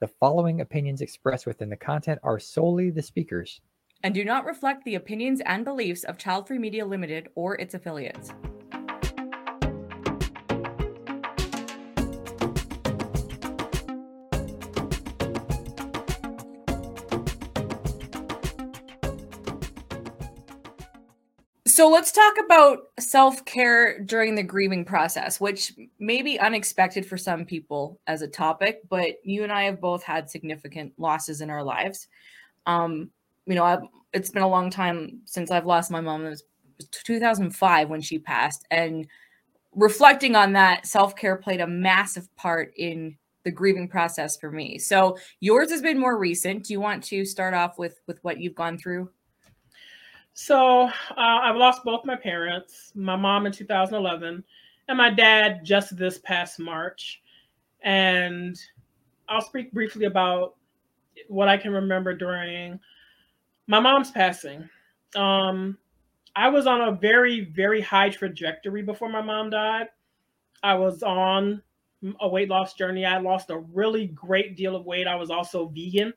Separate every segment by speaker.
Speaker 1: The following opinions expressed within the content are solely the speakers
Speaker 2: and do not reflect the opinions and beliefs of Childfree Media Limited or its affiliates. So let's talk about self care during the grieving process, which may be unexpected for some people as a topic, but you and I have both had significant losses in our lives. Um, you know, I've, it's been a long time since I've lost my mom. It was 2005 when she passed. And reflecting on that, self care played a massive part in the grieving process for me. So yours has been more recent. Do you want to start off with with what you've gone through?
Speaker 3: So uh, I've lost both my parents, my mom in 2011, and my dad just this past March. And I'll speak briefly about what I can remember during my mom's passing. Um, I was on a very, very high trajectory before my mom died. I was on a weight loss journey. I lost a really great deal of weight. I was also vegan.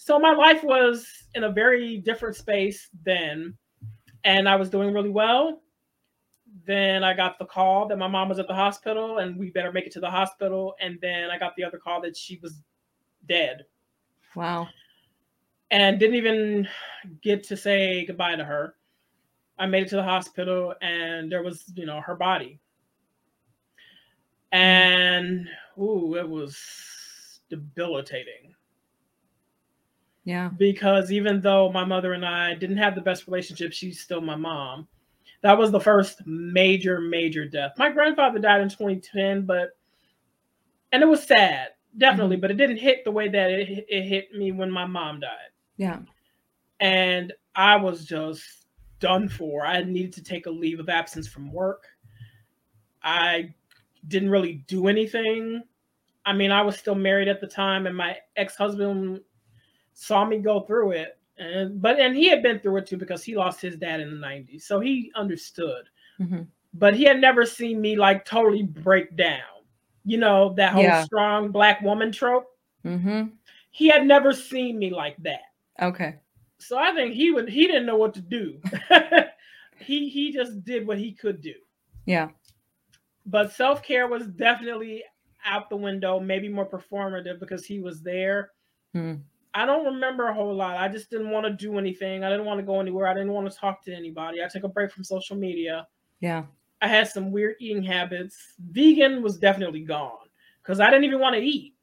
Speaker 3: So my life was in a very different space then, and I was doing really well. Then I got the call that my mom was at the hospital and we better make it to the hospital. And then I got the other call that she was dead.
Speaker 2: Wow.
Speaker 3: And didn't even get to say goodbye to her. I made it to the hospital and there was, you know, her body. Mm. And ooh, it was debilitating.
Speaker 2: Yeah.
Speaker 3: Because even though my mother and I didn't have the best relationship, she's still my mom. That was the first major, major death. My grandfather died in 2010, but and it was sad, definitely, mm-hmm. but it didn't hit the way that it, it hit me when my mom died.
Speaker 2: Yeah.
Speaker 3: And I was just done for. I needed to take a leave of absence from work. I didn't really do anything. I mean, I was still married at the time, and my ex husband saw me go through it and but and he had been through it too because he lost his dad in the 90s so he understood mm-hmm. but he had never seen me like totally break down you know that whole yeah. strong black woman trope
Speaker 2: mm-hmm.
Speaker 3: he had never seen me like that
Speaker 2: okay
Speaker 3: so i think he would he didn't know what to do he he just did what he could do
Speaker 2: yeah
Speaker 3: but self-care was definitely out the window maybe more performative because he was there
Speaker 2: mm.
Speaker 3: I don't remember a whole lot. I just didn't want to do anything. I didn't want to go anywhere. I didn't want to talk to anybody. I took a break from social media.
Speaker 2: Yeah.
Speaker 3: I had some weird eating habits. Vegan was definitely gone because I didn't even want to eat.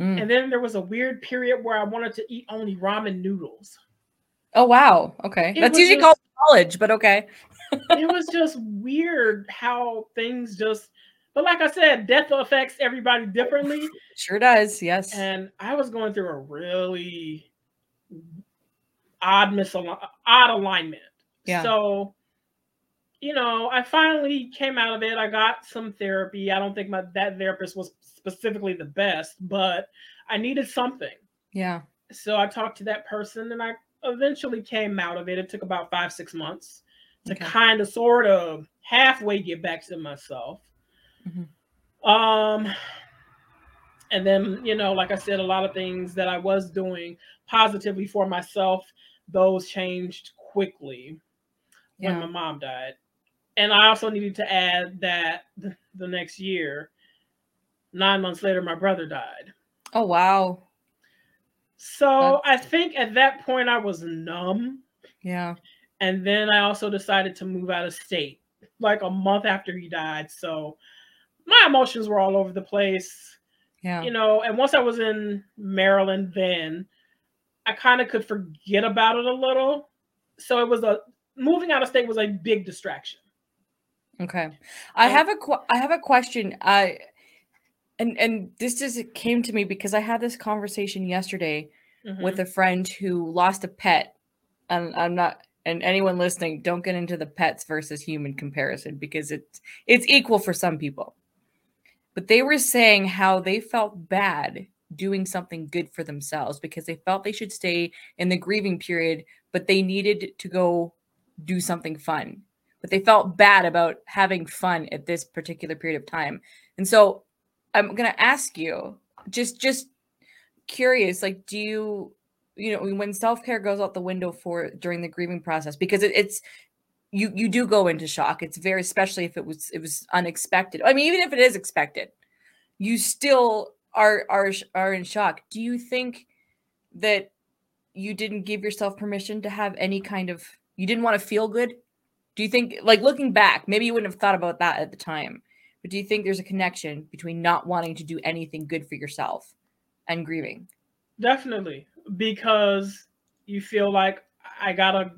Speaker 3: Mm. And then there was a weird period where I wanted to eat only ramen noodles.
Speaker 2: Oh wow. Okay. It That's usually just, called college, but okay.
Speaker 3: it was just weird how things just but like I said, death affects everybody differently.
Speaker 2: Sure does. Yes.
Speaker 3: And I was going through a really odd misalignment, odd alignment.
Speaker 2: Yeah.
Speaker 3: So, you know, I finally came out of it. I got some therapy. I don't think my that therapist was specifically the best, but I needed something.
Speaker 2: Yeah.
Speaker 3: So I talked to that person and I eventually came out of it. It took about five, six months to okay. kind of sort of halfway get back to myself. Mm-hmm. Um, and then, you know, like I said, a lot of things that I was doing positively for myself, those changed quickly yeah. when my mom died. And I also needed to add that the next year, nine months later, my brother died.
Speaker 2: Oh, wow.
Speaker 3: So That's... I think at that point I was numb.
Speaker 2: Yeah.
Speaker 3: And then I also decided to move out of state like a month after he died. So my emotions were all over the place.
Speaker 2: Yeah.
Speaker 3: You know, and once I was in Maryland, then I kind of could forget about it a little. So it was a moving out of state was a big distraction.
Speaker 2: Okay. I have a I have a question. I and and this just came to me because I had this conversation yesterday mm-hmm. with a friend who lost a pet. And I'm not and anyone listening, don't get into the pets versus human comparison because it's it's equal for some people but they were saying how they felt bad doing something good for themselves because they felt they should stay in the grieving period, but they needed to go do something fun. But they felt bad about having fun at this particular period of time. And so I'm going to ask you just just curious like do you you know when self-care goes out the window for during the grieving process because it, it's you you do go into shock. It's very especially if it was it was unexpected. I mean even if it is expected you still are are are in shock. Do you think that you didn't give yourself permission to have any kind of you didn't want to feel good? Do you think like looking back maybe you wouldn't have thought about that at the time but do you think there's a connection between not wanting to do anything good for yourself and grieving?
Speaker 3: Definitely because you feel like i gotta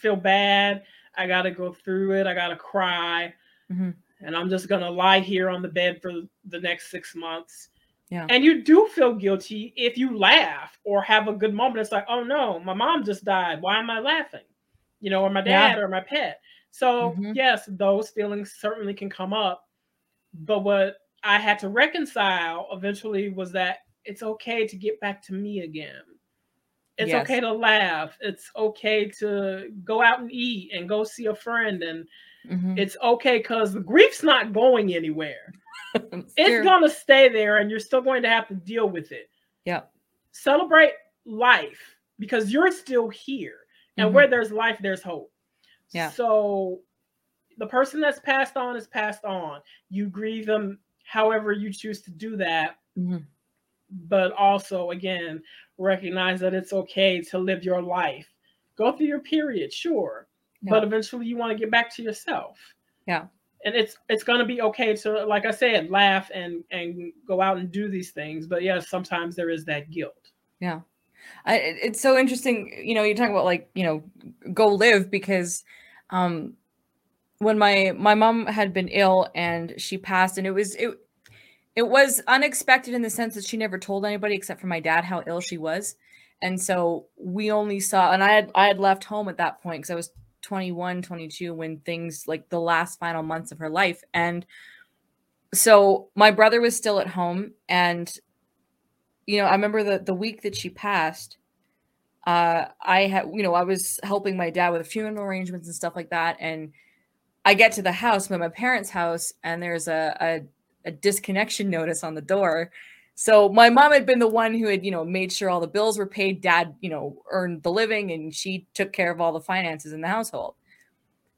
Speaker 3: feel bad i gotta go through it i gotta cry mm-hmm. and i'm just gonna lie here on the bed for the next six months
Speaker 2: yeah.
Speaker 3: And you do feel guilty if you laugh or have a good moment. It's like, oh no, my mom just died. Why am I laughing? You know, or my dad yeah. or my pet. So, mm-hmm. yes, those feelings certainly can come up. But what I had to reconcile eventually was that it's okay to get back to me again. It's yes. okay to laugh. It's okay to go out and eat and go see a friend. And mm-hmm. it's okay because the grief's not going anywhere. it's, going to stay there and you're still going to have to deal with it.
Speaker 2: Yeah.
Speaker 3: Celebrate life because you're still here. And mm-hmm. where there's life, there's hope.
Speaker 2: Yeah.
Speaker 3: So the person that's passed on is passed on. You grieve them however you choose to do that. Mm-hmm. But also, again, recognize that it's okay to live your life. Go through your period, sure. Yeah. But eventually you want to get back to yourself.
Speaker 2: Yeah.
Speaker 3: And it's it's gonna be okay to, like I said, laugh and and go out and do these things. But yes, sometimes there is that guilt.
Speaker 2: Yeah. I, it's so interesting, you know, you talk about like, you know, go live because um when my my mom had been ill and she passed and it was it it was unexpected in the sense that she never told anybody except for my dad how ill she was and so we only saw and i had i had left home at that point because i was 21 22 when things like the last final months of her life and so my brother was still at home and you know i remember the the week that she passed uh, I had, you know, I was helping my dad with funeral arrangements and stuff like that. And I get to the house, but my parents' house, and there's a, a, a disconnection notice on the door. So my mom had been the one who had, you know, made sure all the bills were paid. Dad, you know, earned the living, and she took care of all the finances in the household.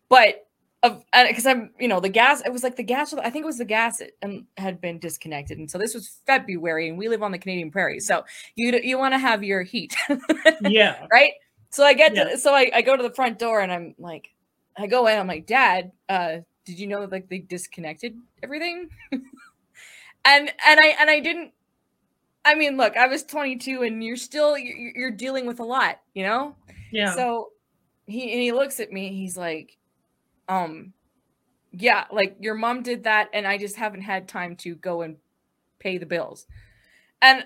Speaker 2: But of because I'm, you know, the gas. It was like the gas. I think it was the gas it, um, had been disconnected, and so this was February, and we live on the Canadian prairie, so you you want to have your heat,
Speaker 3: yeah,
Speaker 2: right. So I get yeah. to, so I, I go to the front door, and I'm like, I go in, I'm like, Dad, uh, did you know that like they disconnected everything? and and I and I didn't. I mean, look, I was 22, and you're still you're, you're dealing with a lot, you know.
Speaker 3: Yeah.
Speaker 2: So he and he looks at me. He's like um yeah like your mom did that and i just haven't had time to go and pay the bills and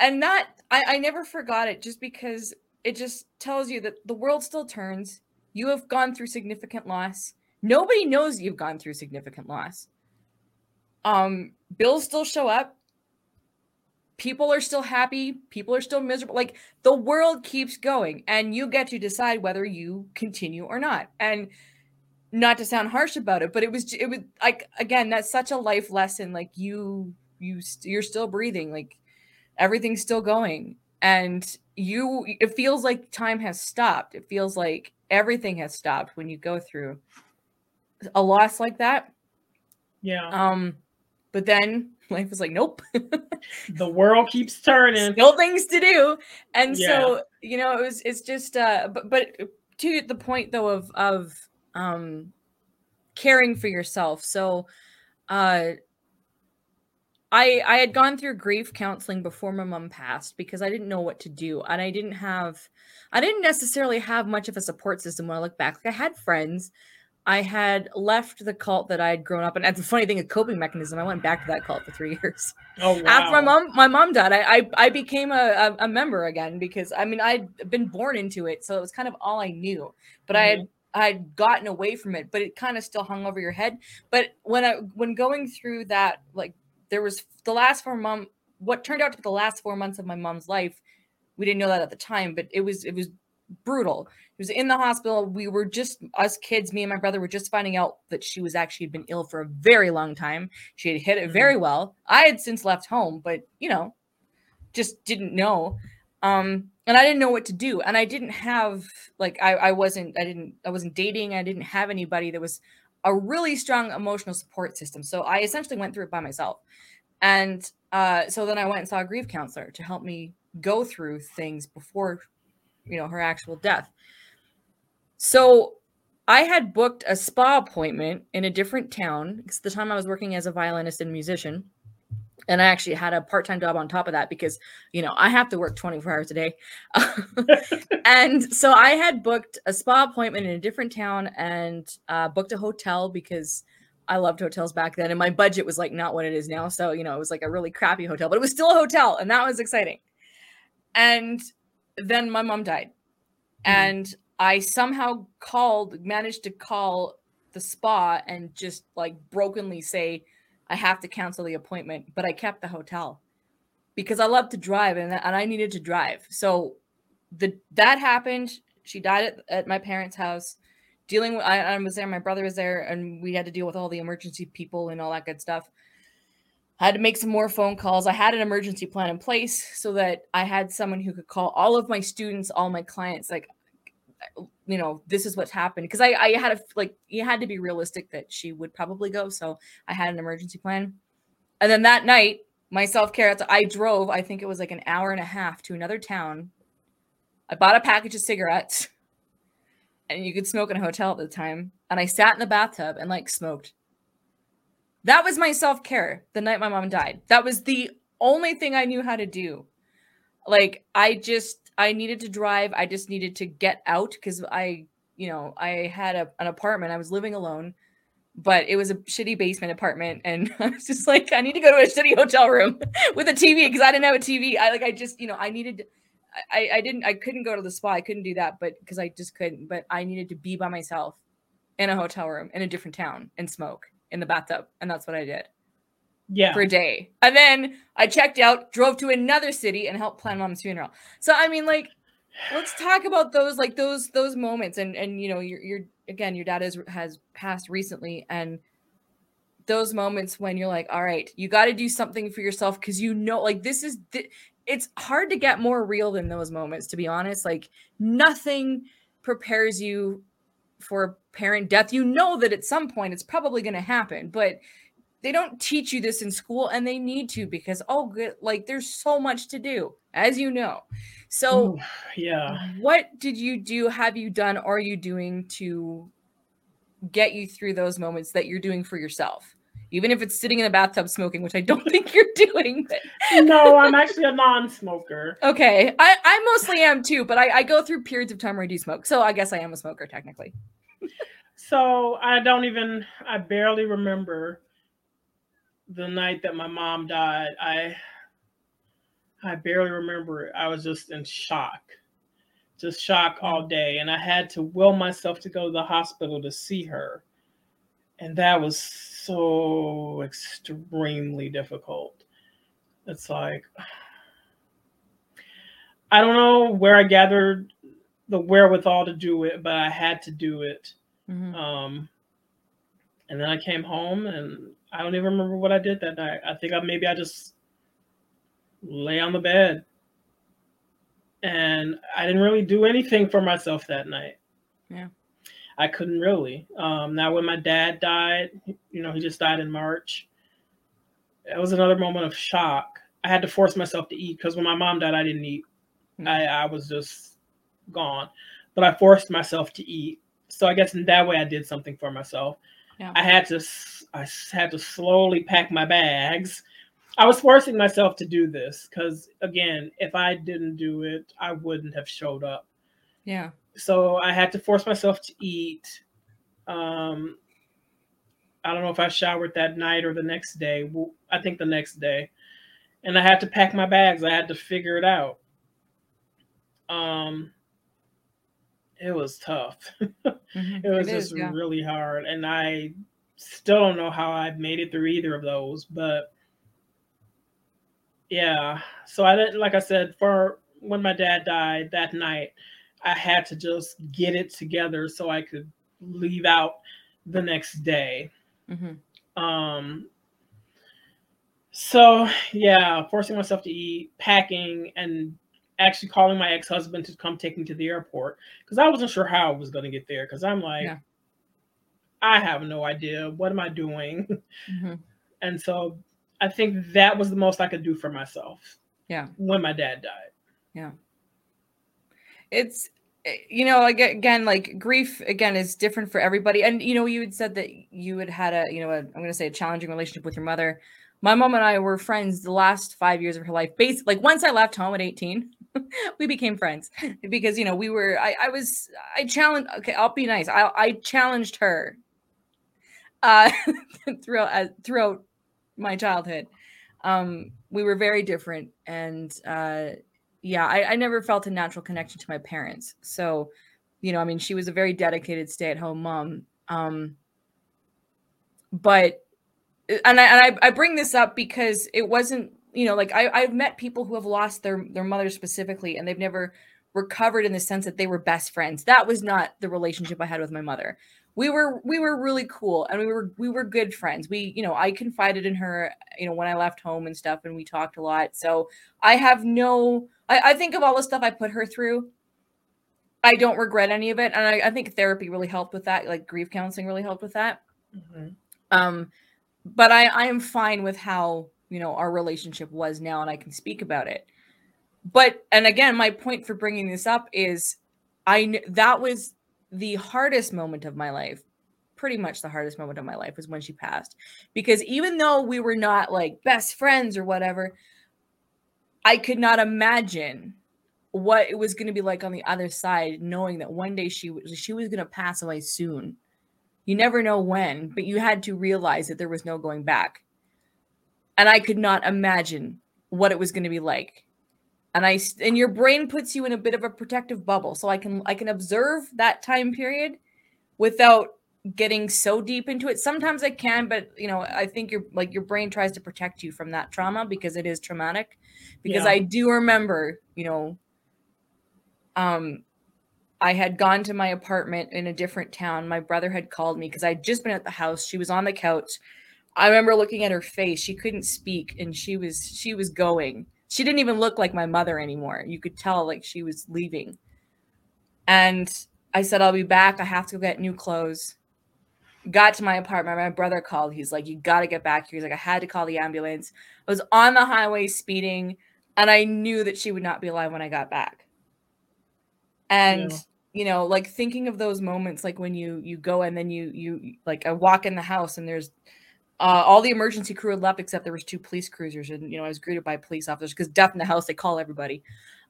Speaker 2: and that i i never forgot it just because it just tells you that the world still turns you have gone through significant loss nobody knows you've gone through significant loss. Um bills still show up. People are still happy. People are still miserable. Like the world keeps going and you get to decide whether you continue or not. And not to sound harsh about it but it was it was like again that's such a life lesson. Like you you you're still breathing. Like everything's still going. And you it feels like time has stopped. It feels like everything has stopped when you go through a loss like that
Speaker 3: yeah
Speaker 2: um but then life is like nope
Speaker 3: the world keeps turning
Speaker 2: still things to do and yeah. so you know it was it's just uh but but to the point though of of um, caring for yourself. So, uh, I I had gone through grief counseling before my mom passed because I didn't know what to do and I didn't have I didn't necessarily have much of a support system when I look back. Like I had friends. I had left the cult that I had grown up in. And the funny thing, a coping mechanism. I went back to that cult for three years.
Speaker 3: Oh, wow.
Speaker 2: After my mom, my mom died, I I, I became a, a, member again because I mean I'd been born into it, so it was kind of all I knew. But mm-hmm. I had I'd gotten away from it, but it kind of still hung over your head. But when I when going through that, like there was the last four months, what turned out to be the last four months of my mom's life. We didn't know that at the time, but it was it was brutal. Was in the hospital. We were just us kids, me and my brother were just finding out that she was actually been ill for a very long time. She had hit it very mm-hmm. well. I had since left home, but you know, just didn't know. Um, and I didn't know what to do. And I didn't have like I, I wasn't I didn't I wasn't dating. I didn't have anybody that was a really strong emotional support system. So I essentially went through it by myself. And uh, so then I went and saw a grief counselor to help me go through things before, you know, her actual death. So I had booked a spa appointment in a different town because the time I was working as a violinist and musician. And I actually had a part time job on top of that because, you know, I have to work 24 hours a day. and so I had booked a spa appointment in a different town and uh, booked a hotel because I loved hotels back then. And my budget was like not what it is now. So, you know, it was like a really crappy hotel, but it was still a hotel. And that was exciting. And then my mom died. Mm. And I somehow called, managed to call the spa and just like brokenly say, I have to cancel the appointment, but I kept the hotel because I love to drive and, and I needed to drive. So the that happened. She died at, at my parents' house. Dealing with I, I was there, my brother was there, and we had to deal with all the emergency people and all that good stuff. I had to make some more phone calls. I had an emergency plan in place so that I had someone who could call all of my students, all my clients, like you know, this is what's happened. Because I, I had a like you had to be realistic that she would probably go. So I had an emergency plan. And then that night, my self-care, I drove, I think it was like an hour and a half to another town. I bought a package of cigarettes. And you could smoke in a hotel at the time. And I sat in the bathtub and like smoked. That was my self-care the night my mom died. That was the only thing I knew how to do. Like I just I needed to drive. I just needed to get out because I, you know, I had a, an apartment. I was living alone, but it was a shitty basement apartment. And I was just like, I need to go to a shitty hotel room with a TV because I didn't have a TV. I like, I just, you know, I needed, I, I didn't, I couldn't go to the spa. I couldn't do that, but because I just couldn't, but I needed to be by myself in a hotel room in a different town and smoke in the bathtub. And that's what I did
Speaker 3: yeah.
Speaker 2: for day. And then i checked out drove to another city and helped plan mom's funeral. So i mean like let's talk about those like those those moments. And and you know you're, you're again your dad is, has passed recently. And those moments when you're like all right you got to do something for yourself because you know like this is it's hard to get more real than those moments to be honest. Like nothing prepares you for parent death. You know that at some point it's probably going to happen but they don't teach you this in school and they need to mm. because oh good like there's so much to do as you know. So
Speaker 3: Ooh, yeah.
Speaker 2: what did you do have you done are you doing to get you through those moments that you're doing for yourself? Even if it's sitting in a bathtub smoking which i don't think you're doing but...
Speaker 3: no i'm actually a non-smoker.
Speaker 2: Okay i i mostly am too but I, I go through periods of time where i do smoke so i guess i am a smoker technically.
Speaker 3: So i don't even i barely remember the night that my mom died, I I barely remember it. I was just in shock. Just shock all day. And I had to will myself to go to the hospital to see her. And that was so extremely difficult. It's like I don't know where I gathered the wherewithal to do it, but I had to do it. Mm-hmm. Um, and then I came home and I don't even remember what I did that night. I think I maybe I just lay on the bed. And I didn't really do anything for myself that night.
Speaker 2: Yeah.
Speaker 3: I couldn't really. Um, now when my dad died, you know, he just died in March. It was another moment of shock. I had to force myself to eat because when my mom died, I didn't eat. Mm-hmm. I, I was just gone. But I forced myself to eat. So I guess in that way I did something for myself. Yeah. I had to I had to slowly pack my bags. I was forcing myself to do this because again, if I didn't do it, I wouldn't have showed up.
Speaker 2: Yeah.
Speaker 3: So I had to force myself to eat. Um, I don't know if I showered that night or the next day. I think the next day. And I had to pack my bags. I had to figure it out. Um, it was tough. mm-hmm. It was it just is, yeah. really hard. And I still don't know how I made it through either of those, but yeah. So I didn't, like I said, for when my dad died that night, I had to just get it together so I could leave out the next day. Mm-hmm. Um, So yeah, forcing myself to eat, packing, and actually calling my ex-husband to come take me to the airport because I wasn't sure how I was going to get there because I'm like, yeah. I have no idea what am I doing, mm-hmm. and so I think that was the most I could do for myself.
Speaker 2: Yeah,
Speaker 3: when my dad died.
Speaker 2: Yeah, it's eh, you know again like grief again is different for everybody and you know you had said that you had had a you know i am going to say a challenging relationship with your mother my mom and i were friends the last five years of her life. Basically like once i left home at 18 we became friends because you know we were I, I was I challenged okay I'll be nice. I I challenged her uh throughout uh, throughout my childhood. Um we were very different and uh yeah I, I never felt a natural connection to my parents. So you know I mean she was a very dedicated stay-at-home mom. Um but and I and I, I bring this up because it wasn't you know, like I, I've met people who have lost their their mother specifically, and they've never recovered in the sense that they were best friends. That was not the relationship I had with my mother. We were we were really cool, and we were we were good friends. We, you know, I confided in her, you know, when I left home and stuff, and we talked a lot. So I have no, I, I think of all the stuff I put her through. I don't regret any of it, and I, I think therapy really helped with that. Like grief counseling really helped with that. Mm-hmm. Um, but I I am fine with how you know our relationship was now and i can speak about it. But and again my point for bringing this up is i that was the hardest moment of my life. Pretty much the hardest moment of my life was when she passed. Because even though we were not like best friends or whatever i could not imagine what it was going to be like on the other side knowing that one day she she was going to pass away soon you never know when but you had to realize that there was no going back and I could not imagine what it was going to be like. And I and your brain puts you in a bit of a protective bubble, so I can I can observe that time period without getting so deep into it. Sometimes I can, but you know, I think your like your brain tries to protect you from that trauma because it is traumatic. Because yeah. I do remember, you know, um I had gone to my apartment in a different town. My brother had called me because I'd just been at the house. She was on the couch. I remember looking at her face. She couldn't speak and she was she was going. She didn't even look like my mother anymore. You could tell like she was leaving. And I said I'll be back. I have to go get new clothes. Got to my apartment. My brother called. He's like, "You got to get back here." He's like, "I had to call the ambulance." I was on the highway speeding, and I knew that she would not be alive when I got back. And yeah you know like thinking of those moments like when you you go and then you you like i walk in the house and there's uh, all the emergency crew had left except there was two police cruisers, and you know I was greeted by police officers because death in the house. They call everybody,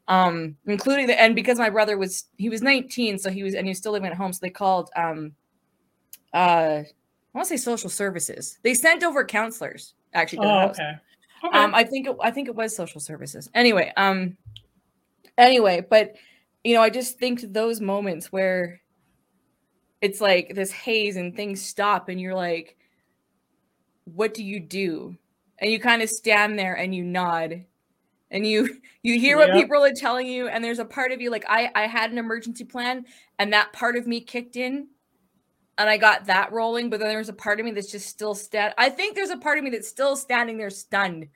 Speaker 2: um, including the and because my brother was he was 19, so he was and he was still living at home, so they called um, uh, I want to say social services. They sent over counselors actually.
Speaker 3: oh, okay.
Speaker 2: okay. Um, I think it, I think it was social services. Anyway, um, anyway, but you know, I just think those moments where it's like this haze and things stop, and you're like what do you do? And you kind of stand there and you nod and you you hear what people are telling you and there's a part of you like I I had an emergency plan and that part of me kicked in and I got that rolling but then there's a part of me that's just still stand I think there's a part of me that's still standing there stunned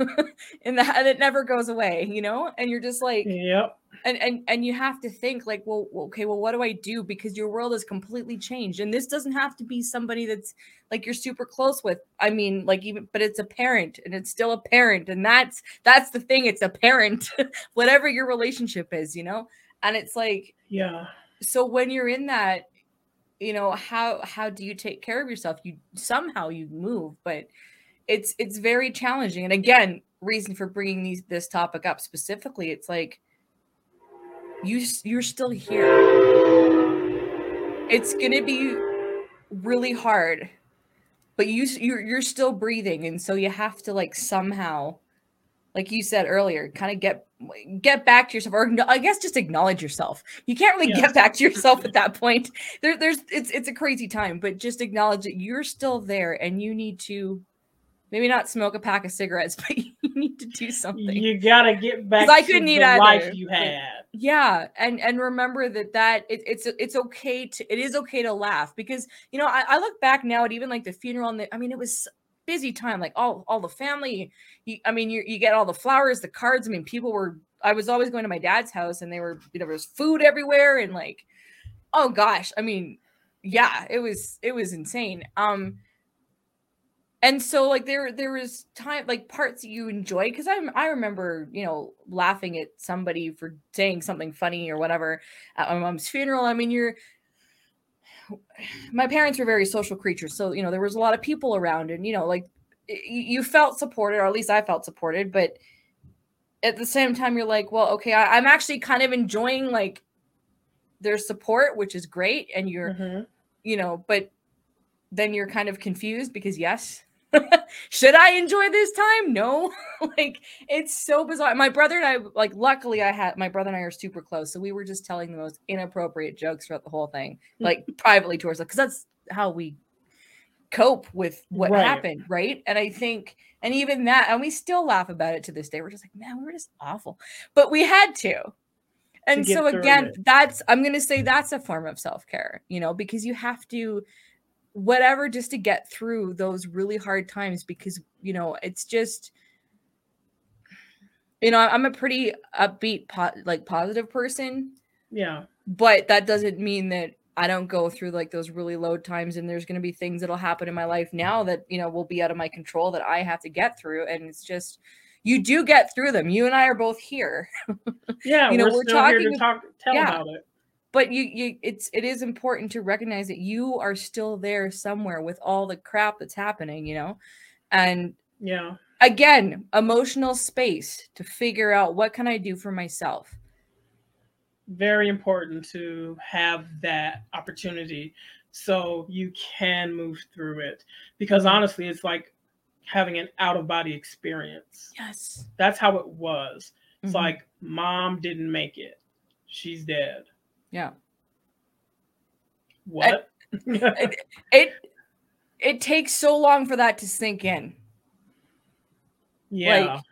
Speaker 2: in that and it never goes away you know? And you're just like
Speaker 3: yep.
Speaker 2: and and and you have to think like well okay well what do i do? Because your world has completely changed and this doesn't have to be somebody that's like you're super close with. I mean like even but it's a parent and it's still a parent and that's that's the thing it's a parent whatever your relationship is you know? And it's like
Speaker 3: yeah.
Speaker 2: so when you're in that you know how how do you take care of yourself? You somehow you move but it's it's very challenging. And again reason for bringing these this topic up specifically it's like you you're still here. It's going to be really hard but you you're, you're still breathing. And so you have to like somehow like you said earlier kind of get get back to yourself or i guess just acknowledge yourself. You can't really yes. get back to yourself at that point. There, there's it's it's a crazy time but just acknowledge that you're still there and you need to maybe not smoke a pack of cigarettes, but you need to do something.
Speaker 3: You gotta get back. I couldn't eat the either. life you had.
Speaker 2: Yeah, and and remember that that it, it's it's okay to it is okay to laugh because you know I, I look back now at even like the funeral and the, I mean it was busy time. Like all all the family. You, I mean, you you get all the flowers, the cards. I mean, people were. I was always going to my dad's house, and they were. You know, there was food everywhere, and like, oh gosh, I mean, yeah, it was it was insane. Um, and so like there there was time like parts you enjoy because i'm I remember you know laughing at somebody for saying something funny or whatever at my mom's funeral. I mean, you're my parents were very social creatures, so you know there was a lot of people around, and you know like you felt supported, or at least I felt supported, but at the same time you're like, well, okay, I, I'm actually kind of enjoying like their support, which is great, and you're
Speaker 3: Mhm.
Speaker 2: you know, but then you're kind of confused because yes, should I enjoy this time? No. like it's so bizarre. My brother and I like luckily I had my brother and I are super close. So we were just telling the most inappropriate jokes throughout the whole thing, like privately towards us, because that's how we cope with what
Speaker 3: Right.
Speaker 2: happened, right? And I think and even that, and we still laugh about it to this day. We're just like, man, we were just awful. But we had to. And
Speaker 3: get
Speaker 2: so again, that's I'm gonna say that's a form of self-care, you know, because you have to whatever just to get through those really hard times because you know it's just you know i'm a pretty upbeat po- like positive person
Speaker 3: Yeah.
Speaker 2: but that doesn't mean that i don't go through like those really low times and there's going to be things that'll happen in my life now that you know will be out of my control that i have to get through and it's just you do get through them you and i are both here
Speaker 3: Yeah.
Speaker 2: You know,
Speaker 3: we're,
Speaker 2: we're
Speaker 3: still here to talk tell
Speaker 2: yeah.
Speaker 3: about it.
Speaker 2: But you you it's it is important to recognize that you are still there somewhere with all the crap that's happening you know? And
Speaker 3: Yeah.
Speaker 2: again emotional space to figure out what can i do for myself.
Speaker 3: Very important to have that opportunity so you can move through it because honestly it's like having an out of body experience.
Speaker 2: Yes.
Speaker 3: That's how it was. It's
Speaker 2: Mhm.
Speaker 3: like mom didn't make it. She's dead
Speaker 2: yeah.
Speaker 3: What?
Speaker 2: It it takes so long for that to sink in.
Speaker 3: Yeah.
Speaker 2: Like-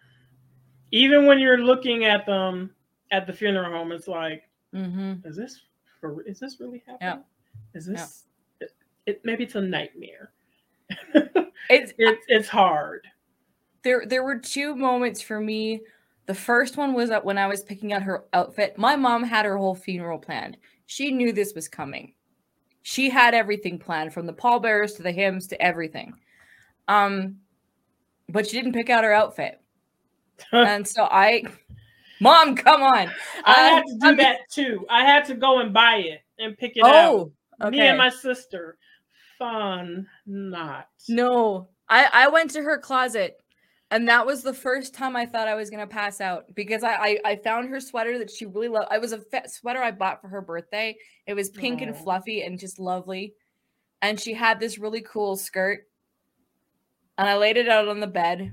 Speaker 3: even when you're looking at them at the funeral home it's like
Speaker 2: hmm
Speaker 3: is this for is this really happening?
Speaker 2: Yeah.
Speaker 3: is this it, it maybe it's a nightmare.
Speaker 2: It's
Speaker 3: it's it's hard.
Speaker 2: There there were two moments for me the first one was that when i was picking out her outfit my mom had her whole funeral planned she knew this was coming she had everything planned from the pallbearers to the hymns to everything um but she didn't pick out her outfit and so i mom come on
Speaker 3: I
Speaker 2: Uh,
Speaker 3: had to do that too. I had to go and buy it and pick it out.
Speaker 2: oh okay
Speaker 3: Me and my sister. Fun not.
Speaker 2: No, I I went to her closet, and that was the first time I thought I was gonna pass out because I I, I found her sweater that she really loved. I was a sweater I bought for her birthday. It was pink and fluffy and just lovely, and she had this really cool skirt, and I laid it out on the bed,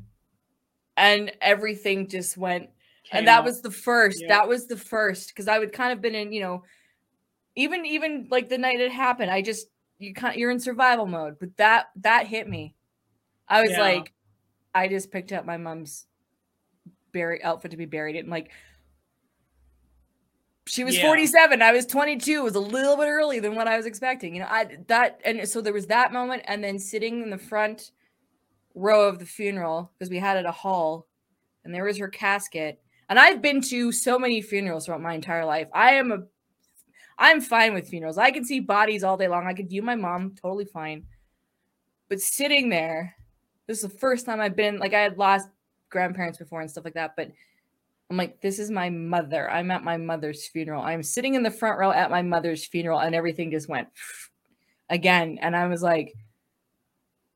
Speaker 2: and everything just went
Speaker 3: Came
Speaker 2: and that
Speaker 3: up.
Speaker 2: was the first that was the first because i would kind of been in you know even even like the night it happened i just you kind you're in survival mode but that that hit me i was
Speaker 3: Yeah.
Speaker 2: like i just picked up my mom's bury outfit to be buried in like she was
Speaker 3: Yeah.
Speaker 2: 47 i was 22 it was a little bit early than what i was expecting you know i that and so there was that moment and then sitting in the front row of the funeral because we had it a hall and there was her casket and i've been to so many funerals throughout my entire life i am a i'm fine with funerals i can see bodies all day long i could view my mom totally fine but sitting there this is the first time i've been like i had lost grandparents before and stuff like that but i'm like this is my mother. I'm at my mother's funeral. I'm sitting in the front row at my mother's funeral and everything just went again. And i was like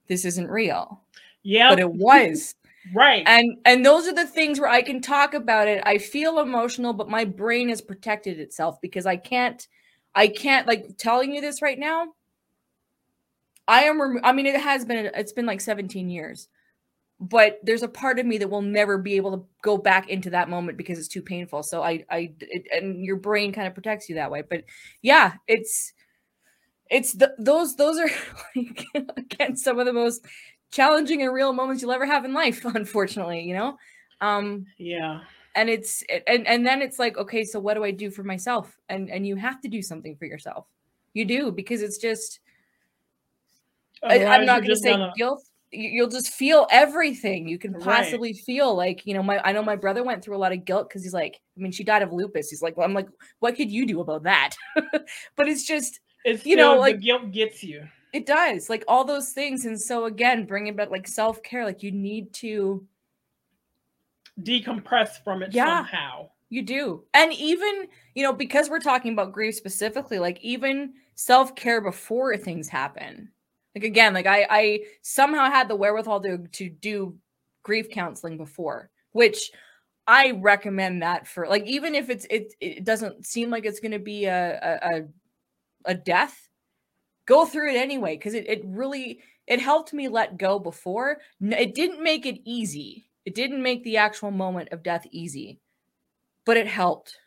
Speaker 2: this isn't real.
Speaker 3: Yeah,
Speaker 2: but it was.
Speaker 3: Right.
Speaker 2: and and those are the things where i can talk about it. I feel emotional but my brain has protected itself because i can't i can't like telling you this right now i am remo- i mean it has been it's been like 17 years but there's a part of me that will never be able to go back into that moment because it's too painful. So i i it, and your brain kind of protects you that way but yeah it's it's the, those those are like again some of the most challenging and real moments you'll ever have in life unfortunately you know? Um
Speaker 3: yeah.
Speaker 2: and it's and and then it's like okay so what do i do for myself? And and you have to do something for yourself. You do because it's just I, i'm not going to say
Speaker 3: gonna-
Speaker 2: guilt you'll just feel everything you can
Speaker 3: Right.
Speaker 2: possibly feel like you know my i know my brother went through a lot of guilt because he's like i mean she died of lupus he's like well, i'm like what could you do about that but it's just
Speaker 3: It's
Speaker 2: You know, like-
Speaker 3: the guilt gets you.
Speaker 2: it does like all those things and so again bringing back like self-care like you need to
Speaker 3: Decompress from it
Speaker 2: Yeah.
Speaker 3: somehow.
Speaker 2: You do. And even, you know, because we're talking about grief specifically, like even self-care before things happen. Like again, like I I somehow had the wherewithal to to do grief counseling before, which I recommend that for like even if it's it it doesn't seem like it's going to be a, a a death, go through it anyway because it it really it helped me let go before. It didn't make it easy. It didn't make the actual moment of death easy but it helped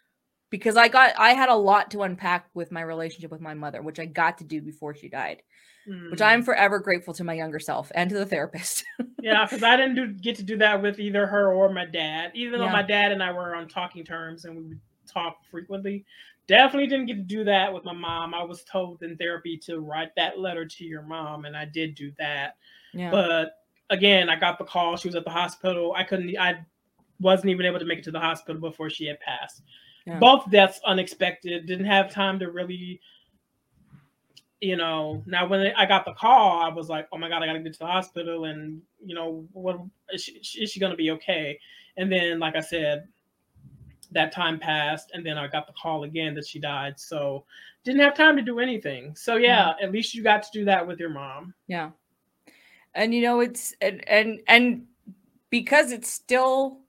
Speaker 2: because I got I had a lot to unpack with my relationship with my mother, which I got to do before she died, which
Speaker 3: Mm.
Speaker 2: I'm forever grateful to my younger self and to the therapist.
Speaker 3: Yeah, because I didn't do, get to do that with either her or my dad. Even though
Speaker 2: Yeah.
Speaker 3: my dad and I were on talking terms and we would talk frequently, definitely didn't get to do that with my mom. I was told in therapy to write that letter to your mom, and I did do that.
Speaker 2: yeah.
Speaker 3: But again, I got the call. She was at the hospital. I couldn't. I wasn't even able to make it to the hospital before she had passed.
Speaker 2: Yeah.
Speaker 3: Both deaths unexpected. Didn't have time to really, you know. Now when I got the call, I was like, "Oh my god, I got to get to the hospital." And you know, what is she, is she going to be okay? And then, like I said, that time passed, and then I got the call again that she died. So didn't have time to do anything. So yeah, at least you got to do that with your mom.
Speaker 2: Yeah. And you know, it's and and and because it's still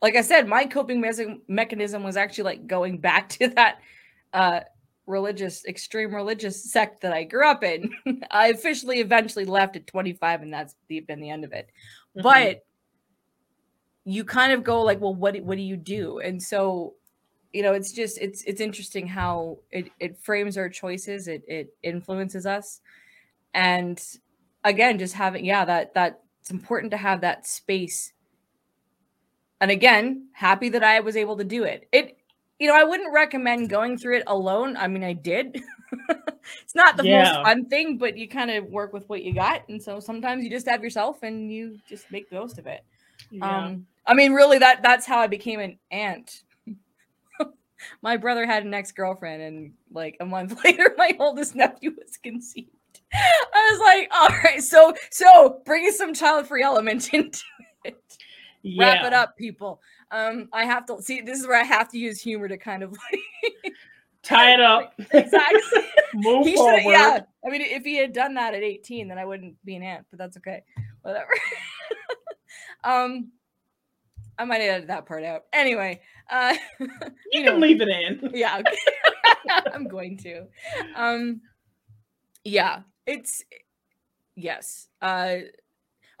Speaker 2: like I said, my coping mechanism was actually like going back to that uh religious extreme religious sect that I grew up in. I officially eventually left at 25 and that's the, been the end of it.
Speaker 3: Mhm.
Speaker 2: But you kind of go like, well, what do- what do you do? And so you know, it's just it's it's interesting how it it frames our choices, it it influences us. And again just having yeah that that it's important to have that space and again happy that i was able to do it it you know i wouldn't recommend going through it alone i mean i did. It's not the
Speaker 3: Yeah.
Speaker 2: most fun thing but you kind of work with what you got and so sometimes you just have yourself and you just make the most of it.
Speaker 3: Yeah.
Speaker 2: um i mean really that that's how i became an aunt. My brother had an ex-girlfriend and like a month later my oldest nephew was conceived. I was like all right so so bringing some child-free element into it. Wrap it up people um i have to see this is where i have to use humor to kind of like
Speaker 3: Tie it up.
Speaker 2: exactly
Speaker 3: Move
Speaker 2: he
Speaker 3: forward.
Speaker 2: yeah i mean if he had done that at 18 then i wouldn't be an aunt but that's okay whatever um i might edit that part out anyway uh
Speaker 3: You,
Speaker 2: you
Speaker 3: can
Speaker 2: know.
Speaker 3: leave it in.
Speaker 2: yeah okay. i'm going to um yeah it's yes uh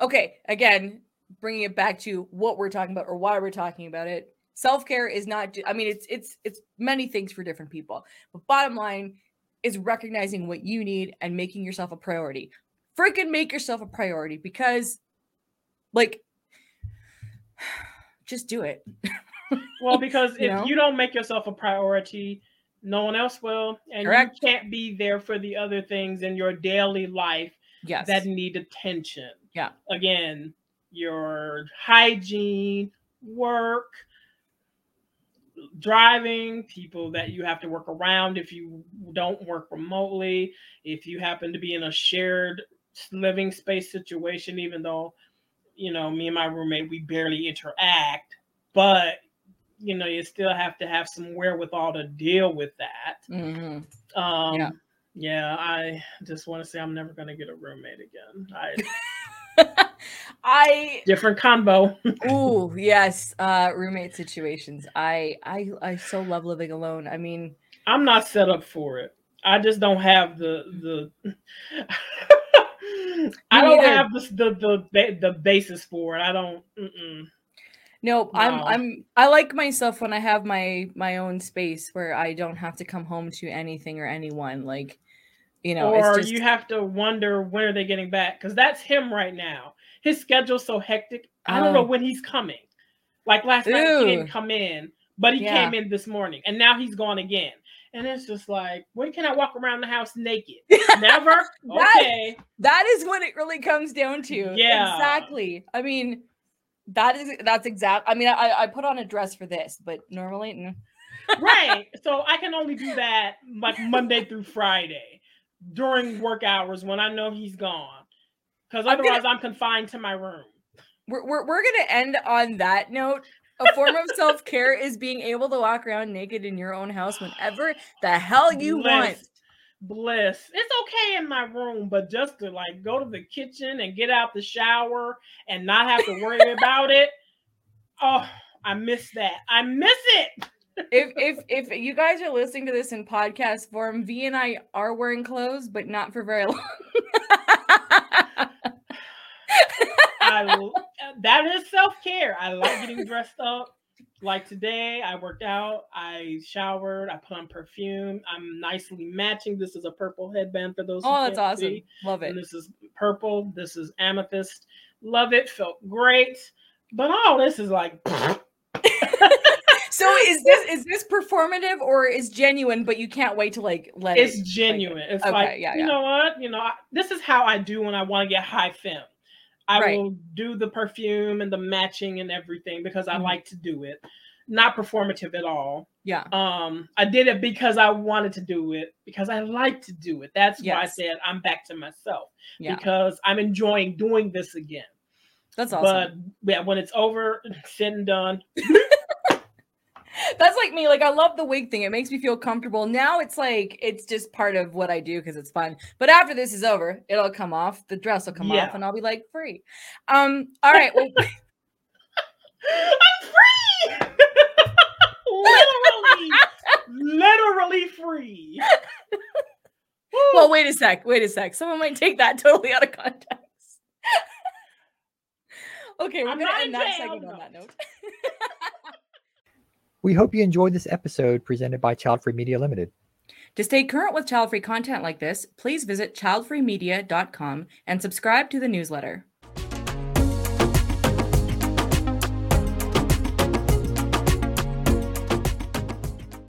Speaker 2: okay again bringing it back to what we're talking about or why we're talking about it self-care is not i mean it's it's it's many things for different people but bottom line is recognizing what you need and making yourself a priority freaking make yourself a priority because like just do it
Speaker 3: Well, because if
Speaker 2: You know?
Speaker 3: you don't make yourself a priority, no one else will. And
Speaker 2: Correct.
Speaker 3: you can't be there for the other things in your daily life
Speaker 2: yes
Speaker 3: that need attention.
Speaker 2: Yeah.
Speaker 3: Again, your hygiene, work, driving, people that you have to work around if you don't work remotely, if you happen to be in a shared living space situation, even though, you know, me and my roommate, we barely interact, but you know, you still have to have some wherewithal to deal with that.
Speaker 2: Mhm.
Speaker 3: Um,
Speaker 2: Yeah.
Speaker 3: yeah. I just want to say I'm never gonna get a roommate again. I
Speaker 2: I
Speaker 3: different combo.
Speaker 2: ooh yes, uh roommate situations. I I I so love living alone. I mean,
Speaker 3: I'm not set up for it. I just don't have the the. I don't
Speaker 2: neither.
Speaker 3: have the, the the the basis for it. I don't. Mm-mm.
Speaker 2: no, I'm
Speaker 3: No.
Speaker 2: I'm I like myself when I have my my own space where I don't have to come home to anything or anyone. Like, you know,
Speaker 3: or
Speaker 2: it's just
Speaker 3: you have to wonder when are they getting back because that's him right now. His schedule's so hectic. I don't know
Speaker 2: Oh.
Speaker 3: when he's coming. Like last night, he didn't come in, but he
Speaker 2: Yeah.
Speaker 3: came in this morning and now he's gone again. And it's just like, when can I walk around the house naked? Never?
Speaker 2: That-
Speaker 3: Okay.
Speaker 2: That is what it really comes down to.
Speaker 3: Yeah.
Speaker 2: Exactly. I mean, that is that's exact. I mean, I I put on a dress for this, but normally, mm.
Speaker 3: right. So I can only do that like Monday through Friday during work hours when I know he's gone. Because
Speaker 2: I'm gonna-
Speaker 3: otherwise I'm confined to my room.
Speaker 2: we're we're, we're gonna end on that note. A form of self care is being able to walk around naked in your own house whenever the hell you want.
Speaker 3: Bliss. Bliss. It's okay in my room, but just to like go to the kitchen and get out the shower and not have to worry about it. Oh, I miss that. I miss it.
Speaker 2: if if if you guys are listening to this in podcast form, V and I are wearing clothes, but not for very long.
Speaker 3: I that is self care. I like getting dressed up. Like today, I worked out, I showered, I put on perfume. I'm nicely matching. This is a purple headband for those.
Speaker 2: oh, that's awesome.
Speaker 3: see.
Speaker 2: Love it.
Speaker 3: And this is purple. This is amethyst. Love it. Felt great. But all this is like
Speaker 2: So is this is this performative or is genuine, but you can't wait to like let
Speaker 3: it's
Speaker 2: it
Speaker 3: genuine. It's
Speaker 2: Okay,
Speaker 3: like
Speaker 2: yeah,
Speaker 3: you
Speaker 2: yeah.
Speaker 3: know what? You know, I, this is how I do when I want to get high femme. I
Speaker 2: Right.
Speaker 3: will do the perfume and the matching and everything because I
Speaker 2: Mhm.
Speaker 3: like to do it. Not performative at all.
Speaker 2: Yeah.
Speaker 3: Um, I did it because I wanted to do it because I like to do it. That's why I said I'm back to myself
Speaker 2: Yeah.
Speaker 3: because I'm enjoying doing this again.
Speaker 2: That's awesome.
Speaker 3: But yeah, when it's over, said and done,
Speaker 2: That's like me. Like I love the wig thing. It makes me feel comfortable. Now it's like it's just part of what I do because it's fun. But after this is over, it'll come off. The dress will come
Speaker 3: Yeah.
Speaker 2: off, and I'll be like free. Um. All right. Well,
Speaker 3: I'm free. literally, literally free.
Speaker 2: well. Wait a sec. Wait a sec. Someone might take that totally out of context. okay, we're
Speaker 3: I'm
Speaker 2: gonna end that segment on that note.
Speaker 1: We hope you enjoyed this episode presented by Childfree Media Limited.
Speaker 2: To stay current with child-free content like this, please visit childfreemedia.com and subscribe to the newsletter.